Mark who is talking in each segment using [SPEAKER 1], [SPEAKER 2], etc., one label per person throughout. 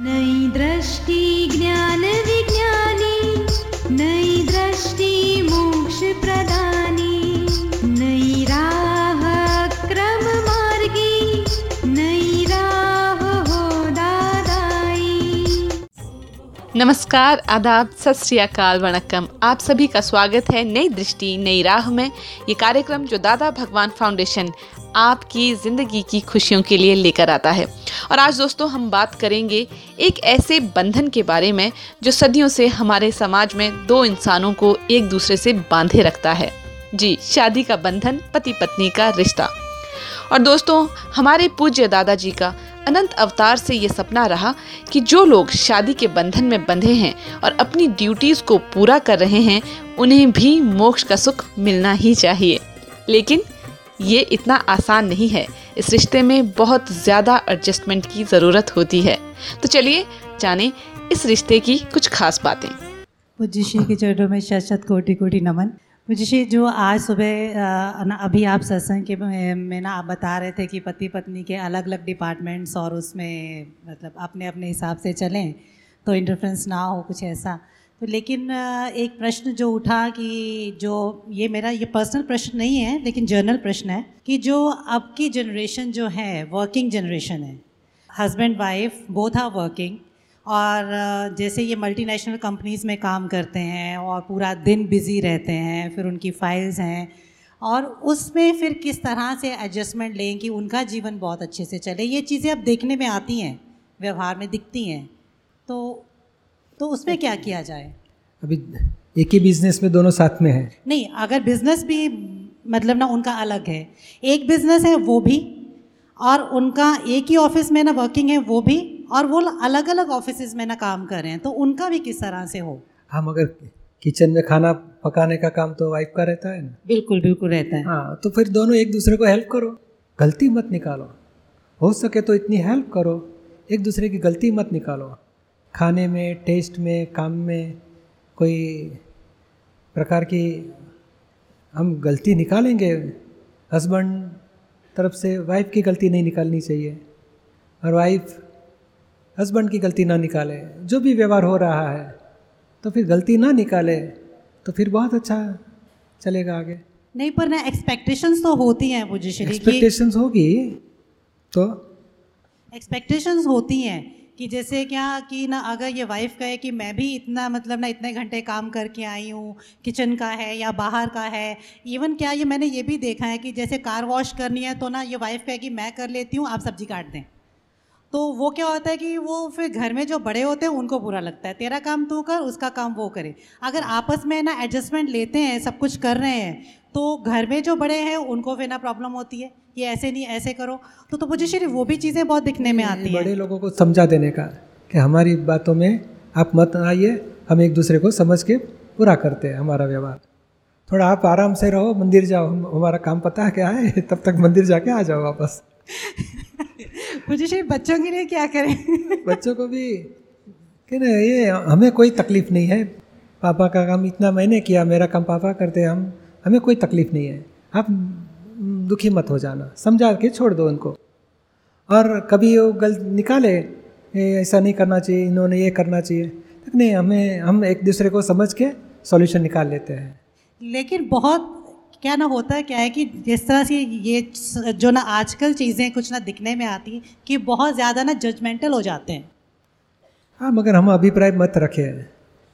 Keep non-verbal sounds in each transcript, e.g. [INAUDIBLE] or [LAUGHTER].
[SPEAKER 1] नई दृष्टि ज्ञान विज्ञानी, नई दृष्टि मोक्ष प्रदानी, नई राह क्रम मार्गी, नई राह हो दादाई।
[SPEAKER 2] नमस्कार, आदाब सत श्री अकाल वणक्कम। आप सभी का स्वागत है नई दृष्टि, नई राह में। ये कार्यक्रम जो दादा भगवान फाउंडेशन आपकी ज़िंदगी की खुशियों के लिए लेकर आता है। और आज दोस्तों हम बात करेंगे एक ऐसे बंधन के बारे में जो सदियों से हमारे समाज में दो इंसानों को एक दूसरे से बांधे रखता है। जी, शादी का बंधन पति पत्नी का रिश्ता। और दोस्तों, हमारे पूज्य दादाजी का अनंत अवतार से ये सपना रहा कि जो लोग शादी के बंधन में बंधे हैं और अपनी ड्यूटीज़ को पूरा कर रहे हैं, उन्हें भी मोक्ष का सुख मिलना ही चाहिए। लेकिन ये इतना आसान नहीं है। इस रिश्ते में बहुत ज़्यादा एडजस्टमेंट की ज़रूरत होती है। तो चलिए जाने इस रिश्ते की कुछ खास बातें।
[SPEAKER 3] श्री के चरणों में शत शत कोटि कोटि नमन। श्री जो आज सुबह अभी आप सत्संग के में ना आप बता रहे थे कि पति पत्नी के अलग अलग डिपार्टमेंट्स और उसमें मतलब अपने अपने हिसाब से चलें तो इंटरफ्रेंस ना हो कुछ ऐसा। तो लेकिन एक प्रश्न जो उठा कि जो ये मेरा ये पर्सनल प्रश्न नहीं है, लेकिन जर्नल प्रश्न है कि जो अब की जनरेशन जो है वर्किंग जनरेशन है husband wife both are working और जैसे ये मल्टीनेशनल कंपनीज़ में काम करते हैं और पूरा दिन बिज़ी रहते हैं, फिर उनकी फाइल्स हैं और उसमें फिर किस तरह से एडजस्टमेंट लें कि उनका जीवन बहुत अच्छे से चले, ये चीज़ें अब देखने में आती हैं, व्यवहार में दिखती हैं। तो तो उसमें क्या किया जाए?
[SPEAKER 4] अभी एक ही बिज़नेस में दोनों साथ में है।
[SPEAKER 3] नहीं अगर बिज़नेस भी मतलब ना उनका अलग है। एक बिज़नेस है वो भी और उनका एक ही ऑफ़िस में ना वर्किंग है वो भी और वो अलग अलग ऑफ़िस में ना काम कर रहे हैं तो उनका भी किस तरह से हो?
[SPEAKER 4] हम अगर किचन में खाना पकाने का काम तो वाइफ का रहता है ना।
[SPEAKER 3] बिल्कुल बिल्कुल रहता है।
[SPEAKER 4] हाँ तो फिर दोनों एक दूसरे को हेल्प करो। गलती मत निकालो। हो सके तो इतनी हेल्प करो एक दूसरे की गलती मत निकालो। खाने में टेस्ट में काम में कोई प्रकार की हम गलती निकालेंगे? हस्बैंड तरफ़ से वाइफ की गलती नहीं निकालनी चाहिए। और वाइफ हस्बैंड की गलती ना निकाले। जो भी व्यवहार हो रहा है तो फिर गलती ना निकाले तो फिर बहुत अच्छा चलेगा आगे।
[SPEAKER 3] नहीं पर ना एक्सपेक्टेशंस तो होती हैं मुझे श्री
[SPEAKER 4] एक्सपेक्टेशंस होगी तो
[SPEAKER 3] एक्सपेक्टेशंस होती हैं। कि जैसे क्या कि ना अगर ये वाइफ कहे कि मैं भी इतना मतलब ना इतने घंटे काम करके आई हूँ किचन का है या बाहर का है इवन क्या ये मैंने ये भी देखा है कि जैसे कार वॉश करनी है तो ना ये वाइफ कहे कि मैं कर लेती हूँ, आप सब्ज़ी काट दें। तो वो क्या होता है कि वो फिर घर में जो बड़े होते हैं उनको बुरा लगता है, तेरा काम तू कर, उसका काम वो करे। अगर आपस में ना एडजस्टमेंट लेते हैं, सब कुछ कर रहे हैं तो घर में जो बड़े हैं उनको फिर ना प्रॉब्लम होती है। ये ऐसे नहीं ऐसे करो। तो तो मुझे श्री वो भी चीज़ें बहुत दिखने में आती हैं।
[SPEAKER 4] बड़े लोगों को समझा देने का कि हमारी बातों में आप मत आइए हम एक दूसरे को समझ के पूरा करते हैं हमारा व्यवहार। थोड़ा आप आराम से रहो मंदिर जाओ हमारा काम पता है क्या है [LAUGHS] तब तक मंदिर जाके आ जाओ वापस। [LAUGHS]
[SPEAKER 3] मुझे श्री बच्चों के लिए क्या करें? [LAUGHS]
[SPEAKER 4] बच्चों को भी कि ना ये हमें कोई तकलीफ़ नहीं है। पापा का काम इतना मैंने किया मेरा काम पापा करते हैं हम हमें कोई तकलीफ़ नहीं है। आप दुखी मत हो जाना समझा के छोड़ दो उनको। और कभी वो गलत निकाले ऐसा नहीं करना चाहिए इन्होंने ये करना चाहिए। तक नहीं हमें हम एक दूसरे को समझ के सॉल्यूशन निकाल लेते हैं।
[SPEAKER 3] लेकिन बहुत क्या ना होता है क्या है कि जिस तरह से ये जो ना आजकल चीज़ें कुछ ना दिखने में आती हैं कि बहुत ज़्यादा ना जजमेंटल हो जाते हैं।
[SPEAKER 4] हाँ मगर हम अभिप्राय मत रखें।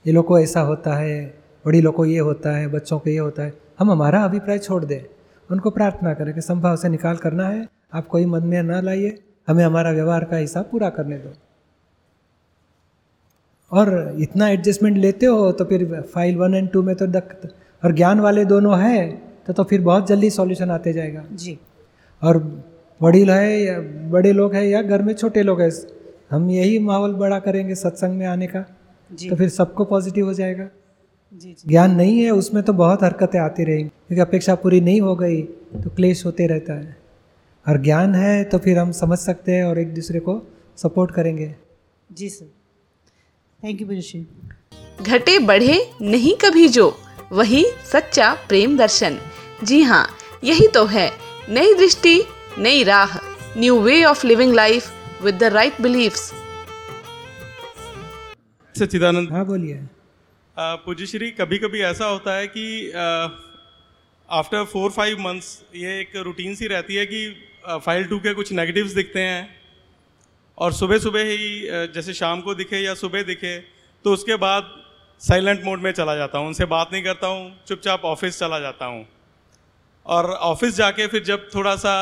[SPEAKER 4] ये लोग को ऐसा होता है बड़ी लोग को ये होता है बच्चों को ये होता है। हम हमारा अभिप्राय छोड़ दें। उनको प्रार्थना करें कि संभव से निकाल करना है। आप कोई मन में ना लाइए। हमें हमारा व्यवहार का हिसाब पूरा करने दो। और इतना एडजस्टमेंट लेते हो तो फिर फ़ाइल वन एंड टू में तो दक और ज्ञान वाले दोनों हैं तो तो फिर बहुत जल्दी सॉल्यूशन आते जाएगा।
[SPEAKER 3] जी।
[SPEAKER 4] और वडील है या बड़े लोग हैं या घर में छोटे लोग हैं हम यही माहौल बड़ा करेंगे सत्संग में आने का।
[SPEAKER 3] जी।
[SPEAKER 4] तो फिर सबको पॉजिटिव हो जाएगा। ज्ञान नहीं है उसमें तो बहुत हरकतें आती रहेंगी क्योंकि अपेक्षा पूरी नहीं हो गई तो क्लेश होते रहता है। और ज्ञान है तो फिर हम समझ सकते हैं और एक दूसरे को सपोर्ट करेंगे।
[SPEAKER 3] जी सर थैंक यू बुजुशी
[SPEAKER 2] घटे बढ़े नहीं कभी जो वही सच्चा प्रेम दर्शन। जी हाँ यही तो है। नई दृष्टि नई राह new way of living life with the right believes
[SPEAKER 5] Sachchidanand.
[SPEAKER 4] हाँ बोलिए।
[SPEAKER 5] पूज्य श्री कभी कभी ऐसा होता है कि आफ्टर फोर फाइव मंथ्स ये एक रूटीन सी रहती है कि फ़ाइल टू के कुछ नेगेटिव्स दिखते हैं और सुबह सुबह ही जैसे शाम को दिखे या सुबह दिखे तो उसके बाद साइलेंट मोड में चला जाता हूँ। उनसे बात नहीं करता हूँ, चुपचाप ऑफ़िस चला जाता हूँ। और ऑफ़िस जाके फिर जब थोड़ा सा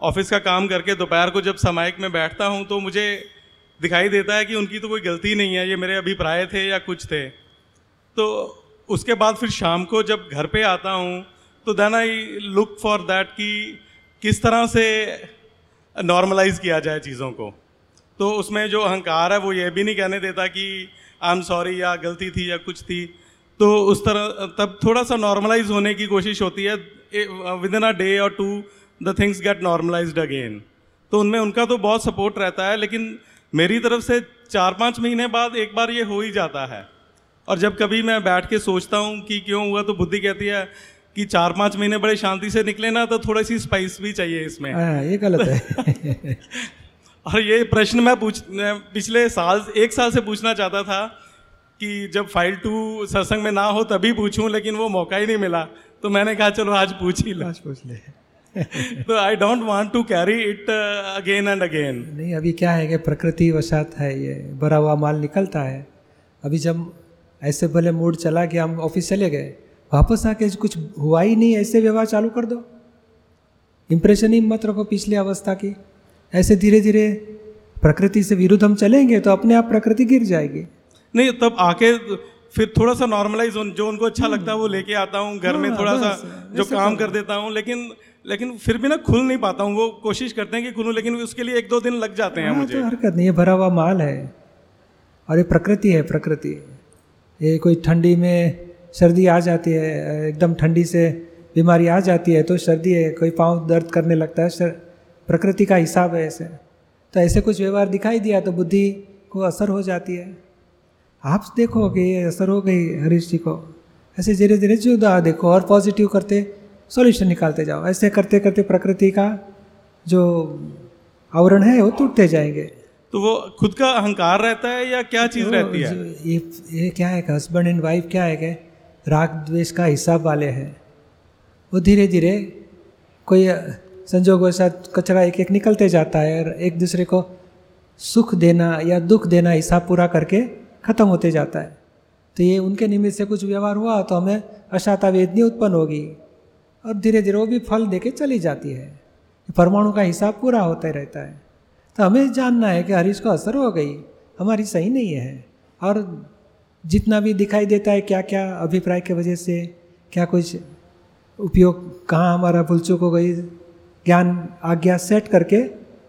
[SPEAKER 5] ऑफ़िस का काम करके दोपहर को जब समायक में बैठता हूँ तो मुझे दिखाई देता है कि उनकी तो कोई गलती नहीं है, ये मेरे अभिप्राय थे या कुछ थे। तो उसके बाद फिर शाम को जब घर पे आता हूँ तो then I look for that कि किस तरह से नॉर्मलाइज किया जाए चीज़ों को। तो उसमें जो अहंकार है, वो ये भी नहीं कहने देता कि आई एम सॉरी या गलती थी या कुछ थी। तो उस तरह, तब थोड़ा सा नॉर्मलाइज होने की कोशिश होती है। विद इन अ डे और to the things get normalized again तो उनमें उनका तो बहुत सपोर्ट रहता है, लेकिन मेरी तरफ़ से चार पाँच महीने बाद एक बार ये हो ही जाता है। और जब कभी मैं बैठ के सोचता हूँ कि क्यों हुआ तो बुद्धि कहती है कि चार पाँच महीने बड़े शांति से निकले ना तो थोड़ी सी स्पाइस भी चाहिए इसमें।
[SPEAKER 4] हाँ ये गलत है। [LAUGHS]
[SPEAKER 5] और ये प्रश्न मैं पूछ पिछले साल एक साल से पूछना चाहता था कि जब फ़ाइल टू सत्संग में ना हो तभी पूछूँ लेकिन वो मौका ही नहीं मिला। तो मैंने कहा चलो आज पूछ ही लो।
[SPEAKER 4] आज पूछ ले।
[SPEAKER 5] तो I don't want to carry it again and again
[SPEAKER 4] नहीं अभी क्या है कि प्रकृति वशात है ये भरा हुआ माल निकलता है। अभी जब ऐसे भले मूड चला कि हम ऑफ़िस चले गए वापस आके कुछ हुआ ही नहीं ऐसे व्यवहार चालू कर दो। इम्प्रेशन ही मत रखो पिछली अवस्था की। ऐसे धीरे धीरे प्रकृति से विरुद्ध हम चलेंगे तो अपने आप प्रकृति गिर जाएगी।
[SPEAKER 5] नहीं तब आके फिर थोड़ा सा नॉर्मलाइज जो उनको अच्छा लगता है वो लेके आता हूँ। घर में
[SPEAKER 4] हाँ,
[SPEAKER 5] थोड़ा सा जो काम
[SPEAKER 4] कर
[SPEAKER 5] देता हूँ लेकिन लेकिन फिर भी ना खुल नहीं पाता हूँ वो कोशिश करते हैं कि खुलूँ लेकिन उसके लिए एक दो दिन लग जाते हैं
[SPEAKER 4] हाँ,
[SPEAKER 5] मुझे।
[SPEAKER 4] तो हरकत नहीं ये भरा हुआ माल है। और ये प्रकृति है प्रकृति। ये कोई ठंडी में सर्दी आ जाती है एकदम ठंडी से बीमारी आ जाती है तो सर्दी है कोई पाँव दर्द करने लगता है प्रकृति का हिसाब है ऐसे। तो ऐसे कुछ व्यवहार दिखाई दिया तो बुद्धि को असर हो जाती है। आप देखो कि ये असर हो गई हरीश जी को। ऐसे धीरे धीरे जुदा देखो और पॉजिटिव करते सॉल्यूशन निकालते जाओ। ऐसे करते करते प्रकृति का जो आवरण है वो टूटते जाएँगे।
[SPEAKER 5] तो वो खुद का अहंकार रहता है या क्या चीज़
[SPEAKER 4] तो
[SPEAKER 5] रहती है?
[SPEAKER 4] ये ये क्या है हस्बैंड एंड वाइफ क्या है कि राग द्वेष का हिसाब वाले हैं। वो धीरे धीरे कोई संजोगों के साथ कचरा एक एक निकलते जाता है और एक दूसरे को सुख देना या दुख देना हिसाब पूरा करके ख़त्म होते जाता है। तो ये उनके निमित्त से कुछ व्यवहार हुआ तो हमें अशाता वेदनी उत्पन्न होगी। और धीरे धीरे वो भी फल देके चली जाती है। परमाणु का हिसाब पूरा होता रहता है। तो हमें जानना है कि हरीश को असर हो गई। हमारी सही नहीं है। और जितना भी दिखाई देता है क्या क्या अभिप्राय की वजह से, क्या कुछ उपयोग, कहाँ हमारा भूल चूक हो गई, ज्ञान, आज्ञा सेट करके,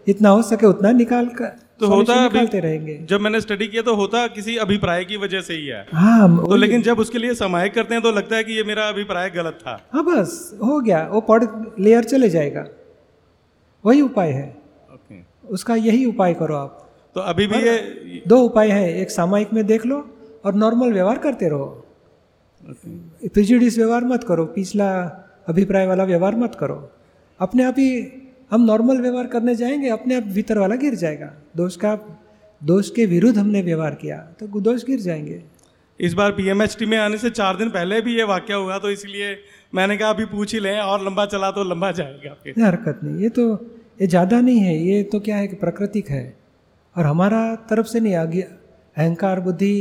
[SPEAKER 4] जितना हो सके उतना निकाल कर
[SPEAKER 5] तो होता है अभी
[SPEAKER 4] रहेंगे।
[SPEAKER 5] जब मैंने स्टडी किया तो होता किसी अभिप्राय की वजह से ही है।
[SPEAKER 4] हाँ
[SPEAKER 5] तो लेकिन जब उसके लिए समायिक करते हैं तो लगता है कि ये मेरा अभिप्राय गलत था।
[SPEAKER 4] हाँ बस हो गया वो पॉड लेयर चले जाएगा। वही उपाय है।
[SPEAKER 5] ओके
[SPEAKER 4] उसका यही उपाय करो आप।
[SPEAKER 5] तो अभी भी ये
[SPEAKER 4] दो उपाय है एक सामायिक में देख लो और नॉर्मल व्यवहार करते रहो। प्रिजुडिस व्यवहार मत करो पिछला अभिप्राय वाला व्यवहार मत करो। अपने आप ही हम नॉर्मल व्यवहार करने जाएँगे अपने आप भीतर वाला गिर जाएगा। दोष का दोष के विरुद्ध हमने व्यवहार किया तो दोष गिर जाएँगे।
[SPEAKER 5] इस बार पीएमएचटी में आने से चार दिन पहले भी ये वाक्य हुआ तो इसलिए मैंने कहा अभी पूछ ही लें और लंबा चला तो लंबा जाएगा
[SPEAKER 4] हरकत नहीं ये तो ये ज़्यादा नहीं है ये तो क्या है कि प्राकृतिक है। और हमारा तरफ़ से नहीं आगे अहंकार बुद्धि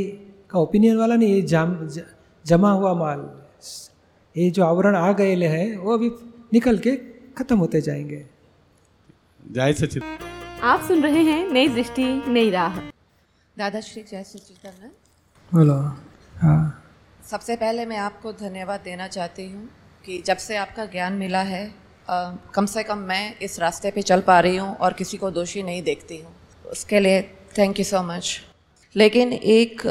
[SPEAKER 4] का ओपिनियन वाला नहीं ये जाम ज, जमा हुआ माल। ये जो आवरण आ गए हैं वो अभी निकल के खत्म होते जाएँगे।
[SPEAKER 5] जय सचित
[SPEAKER 2] आप सुन रहे हैं नई दृष्टि नई राह।
[SPEAKER 6] दादाश्री जय सच्चिदानंद
[SPEAKER 4] बोलो। हाँ।
[SPEAKER 6] सबसे पहले मैं आपको धन्यवाद देना चाहती हूँ कि जब से आपका ज्ञान मिला है अ, कम से कम मैं इस रास्ते पे चल पा रही हूँ और किसी को दोषी नहीं देखती हूँ। उसके लिए थैंक यू सो मच लेकिन एक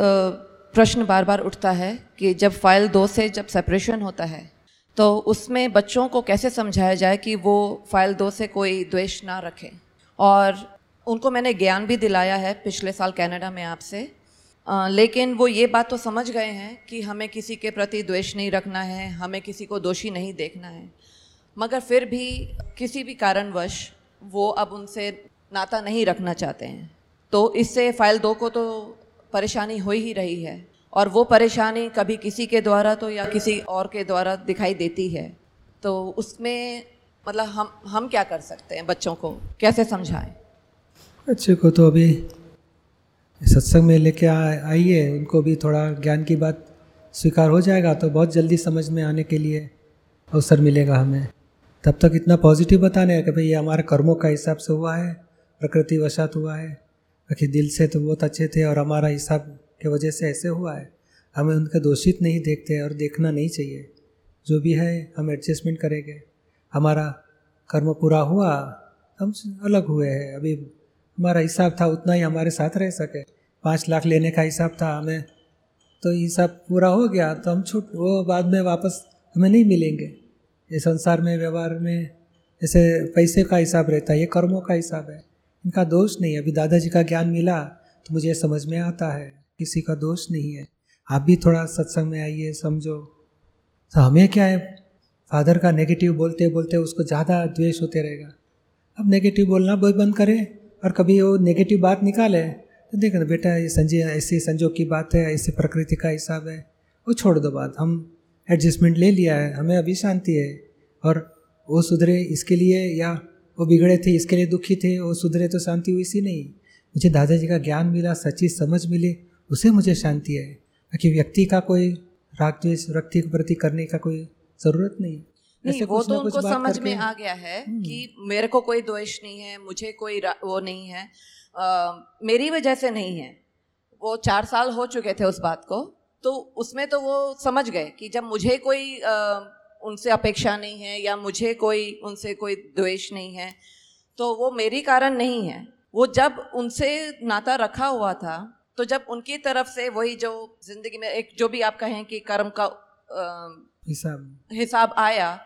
[SPEAKER 6] प्रश्न बार बार उठता है कि जब फ़ाइल दो से जब सेपरेशन होता है तो उसमें बच्चों को कैसे समझाया जाए कि वो फ़ाइल दो से कोई द्वेष ना रखें? और उनको मैंने ज्ञान भी दिलाया है पिछले साल कनाडा में आपसे। लेकिन वो ये बात तो समझ गए हैं कि हमें किसी के प्रति द्वेष नहीं रखना है, हमें किसी को दोषी नहीं देखना है। मगर फिर भी किसी भी कारणवश वो अब उनसे नाता नहीं रखना चाहते हैं। तो इससे फ़ाइल दो को तो परेशानी हो ही रही है। और वो परेशानी कभी किसी के द्वारा तो या किसी और के द्वारा दिखाई देती है। तो उसमें मतलब हम हम क्या कर सकते हैं बच्चों को? कैसे समझाएँ?
[SPEAKER 4] बच्चे को तो अभी सत्संग में लेके आइए। उनको भी थोड़ा ज्ञान की बात स्वीकार हो जाएगा तो बहुत जल्दी समझ में आने के लिए अवसर मिलेगा हमें। तब तक इतना पॉजिटिव बताने कि भाई ये हमारे कर्मों का हिसाब से हुआ है, प्रकृति वशात हुआ है। बाकी दिल से तो बहुत अच्छे थे और हमारा हिसाब के वजह से ऐसे हुआ है। हमें उनका दोषित नहीं देखते और देखना नहीं चाहिए। जो भी है, हम एडजस्टमेंट करेंगे। हमारा कर्म पूरा हुआ, हम अलग हुए हैं। अभी हमारा हिसाब था उतना ही हमारे साथ रह सके। पाँच लाख लेने का हिसाब था हमें। तो हिसाब पूरा हो गया तो हम छूट, वो बाद में वापस हमें नहीं मिलेंगे। ये संसार में, व्यवहार में, ऐसे पैसे का हिसाब रहता है, ये कर्मों का हिसाब है। इनका दोष नहीं अभी दादाजी का ज्ञान मिला तो मुझे समझ में आता है। किसी का दोष नहीं है। आप भी थोड़ा सत्संग में आइए, समझो। तो हमें क्या है? फादर का नेगेटिव बोलते बोलते उसको ज़्यादा द्वेष होते रहेगा। अब नेगेटिव बोलना बहुत बंद करें और कभी वो नेगेटिव बात निकाले। तो देख ना बेटा, ये संजय, ऐसी संजोग की बात है, ऐसी प्रकृति का हिसाब है। वो छोड़ दो बात, हम एडजस्टमेंट ले लिया है, हमें अभी शांति है। और वो सुधरे इसके लिए या वो बिगड़े थे, इसके लिए दुखी थे, वो सुधरे तो शांति हुई सी नहीं। मुझे दादाजी का ज्ञान मिला, सच्ची समझ मिली। उसे मुझे शांति है कि व्यक्ति का कोई राग द्वेष व्यक्ति के प्रति करने का कोई ज़रूरत नहीं।
[SPEAKER 6] नहीं वो तो उनको समझ में आ गया है हम्म। कि मेरे को कोई द्वेष नहीं है मुझे कोई वो नहीं है। आ, मेरी वजह से नहीं है। वो चार साल हो चुके थे उस बात को तो उसमें तो वो समझ गए कि जब मुझे कोई आ, उनसे अपेक्षा नहीं है या मुझे कोई उनसे कोई द्वेष नहीं है तो वो मेरी कारण नहीं है। वो जब उनसे नाता रखा हुआ था तो जब उनकी तरफ़ से वही जो ज़िंदगी में एक जो भी आप कहें कि कर्म का
[SPEAKER 4] हिसाब।
[SPEAKER 6] हिसाब आया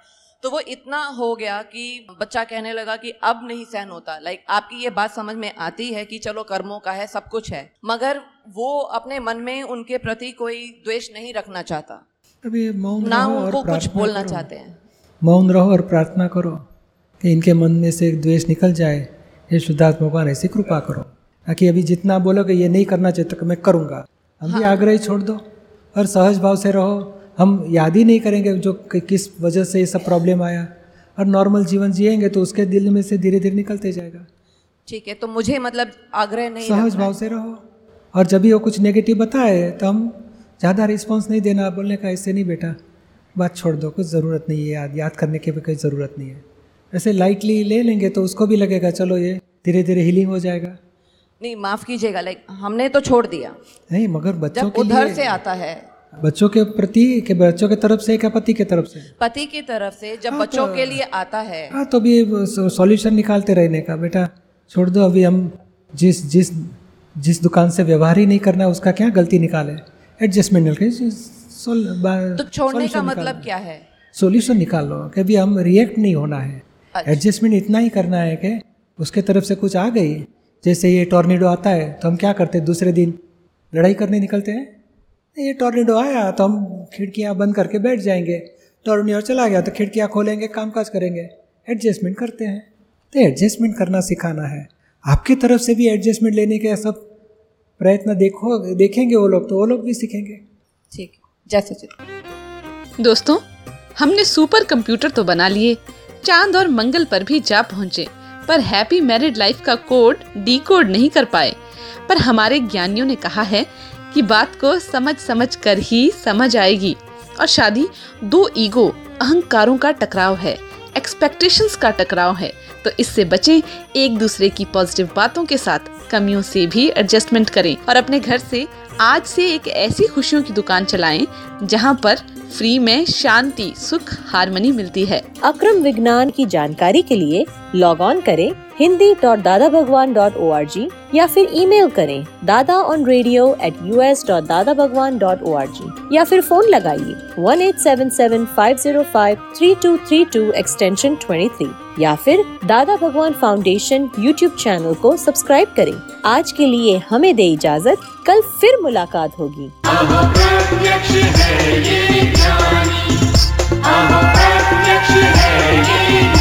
[SPEAKER 6] तो वो इतना हो गया कि बच्चा कहने लगा कि अब नहीं सहन होता। लाइक आपकी ये बात समझ में आती है कि चलो कर्मों का है सब कुछ है। मगर वो अपने मन में उनके प्रति कोई द्वेष नहीं रखना चाहता।
[SPEAKER 4] अभी मौन
[SPEAKER 6] ना उनको कुछ बोलना चाहते हैं।
[SPEAKER 4] मौन रहो और प्रार्थना करो कि इनके मन में से एक द्वेष निकल जाए। ये शुद्धात्मा भगवान ऐसी कृपा करो। ताकि अभी जितना बोलोगे ये नहीं करना चाहिए तो मैं करूँगा। हम भी हाँ। आग्रह छोड़ दो और सहज भाव से रहो। हम याद ही नहीं करेंगे जो कि किस वजह से ये सब प्रॉब्लम आया। और नॉर्मल जीवन जिएँगे तो उसके दिल में से धीरे धीरे निकलते जाएगा।
[SPEAKER 6] ठीक है तो मुझे मतलब आग्रह नहीं
[SPEAKER 4] सहज भाव से रहो। और जब भी वो कुछ नेगेटिव बताए तो हम ज़्यादा रिस्पॉन्स नहीं देना। बोलने का ऐसे नहीं बेटा बात छोड़ दो कुछ ज़रूरत नहीं है याद याद करने की भी कोई ज़रूरत नहीं है। ऐसे लाइटली ले लेंगे तो उसको भी लगेगा चलो ये धीरे धीरे हीलिंग हो जाएगा।
[SPEAKER 6] नहीं माफ़ कीजिएगा लाइक हमने तो छोड़ दिया।
[SPEAKER 4] नहीं मगर बच्चों के
[SPEAKER 6] उधर से आता है।
[SPEAKER 4] बच्चों के प्रति के बच्चों के तरफ़ से क्या पति के तरफ़ से?
[SPEAKER 6] पति की तरफ़ से जब हाँ, बच्चों तो, के लिए आता है।
[SPEAKER 4] हाँ तो अभी सॉल्यूशन निकालते रहने का। बेटा छोड़ दो अभी हम जिस जिस जिस दुकान से व्यवहार ही नहीं करना है उसका क्या गलती निकाले? एडजस्टमेंट निकाल
[SPEAKER 6] तो छोड़ने का मतलब क्या है?
[SPEAKER 4] सोल्यूशन निकाल लो कभी हम रिएक्ट नहीं होना है। एडजस्टमेंट अच्छा। इतना ही करना है कि उसके तरफ़ से कुछ आ गई। जैसे ये टॉर्नेडो आता है तो हम क्या करते हैं दूसरे दिन? लड़ाई करने निकलते हैं? ये टॉर्नेडो आया तो हम खिड़कियाँ बंद करके बैठ जाएँगे। टॉर्नेडो चला गया तो खिड़कियाँ खोलेंगे काम काज करेंगे। एडजस्टमेंट करते हैं। तो एडजस्टमेंट करना सिखाना है। आपकी तरफ़ से भी एडजस्टमेंट लेने के सब प्रयत्न देखो, देखेंगे वो लोग तो वो लोग भी सीखेंगे।
[SPEAKER 6] ठीक, जैसे
[SPEAKER 2] दोस्तों, हमने सुपर कंप्यूटर तो बना लिए। चाँद और मंगल पर भी जा पहुँचे। पर हैप्पी मैरिड लाइफ का कोड डी कोड नहीं कर पाए। पर हमारे ज्ञानियों ने कहा है कि बात को समझ समझ कर ही समझ आएगी। और शादी दो ईगो, अहंकारों का टकराव है एक्सपेक्टेशंस का टकराव है। तो इससे बचें, एक दूसरे की पॉजिटिव बातों के साथ कमियों से भी एडजस्टमेंट करें। और अपने घर से आज से एक ऐसी खुशियों की दुकान चलाएँ, जहाँ पर फ्री में शांति, सुख, हारमोनी मिलती है।
[SPEAKER 7] अक्रम विज्ञान की जानकारी के लिए लॉग ऑन करें Hindi dot Dada Bhagwan dot O R G या फिर ईमेल करें Dada on radio at U S dot Dada Bhagwan dot O R G या फिर फ़ोन लगाइए one eight seven seven five zero five three two three two extension twenty three या फिर Dada Bhagwan foundation YouTube channel को subscribe करें। आज के लिए हमें दे इजाज़त, कल फिर मुलाकात होगी। Yeah, yeah, yeah.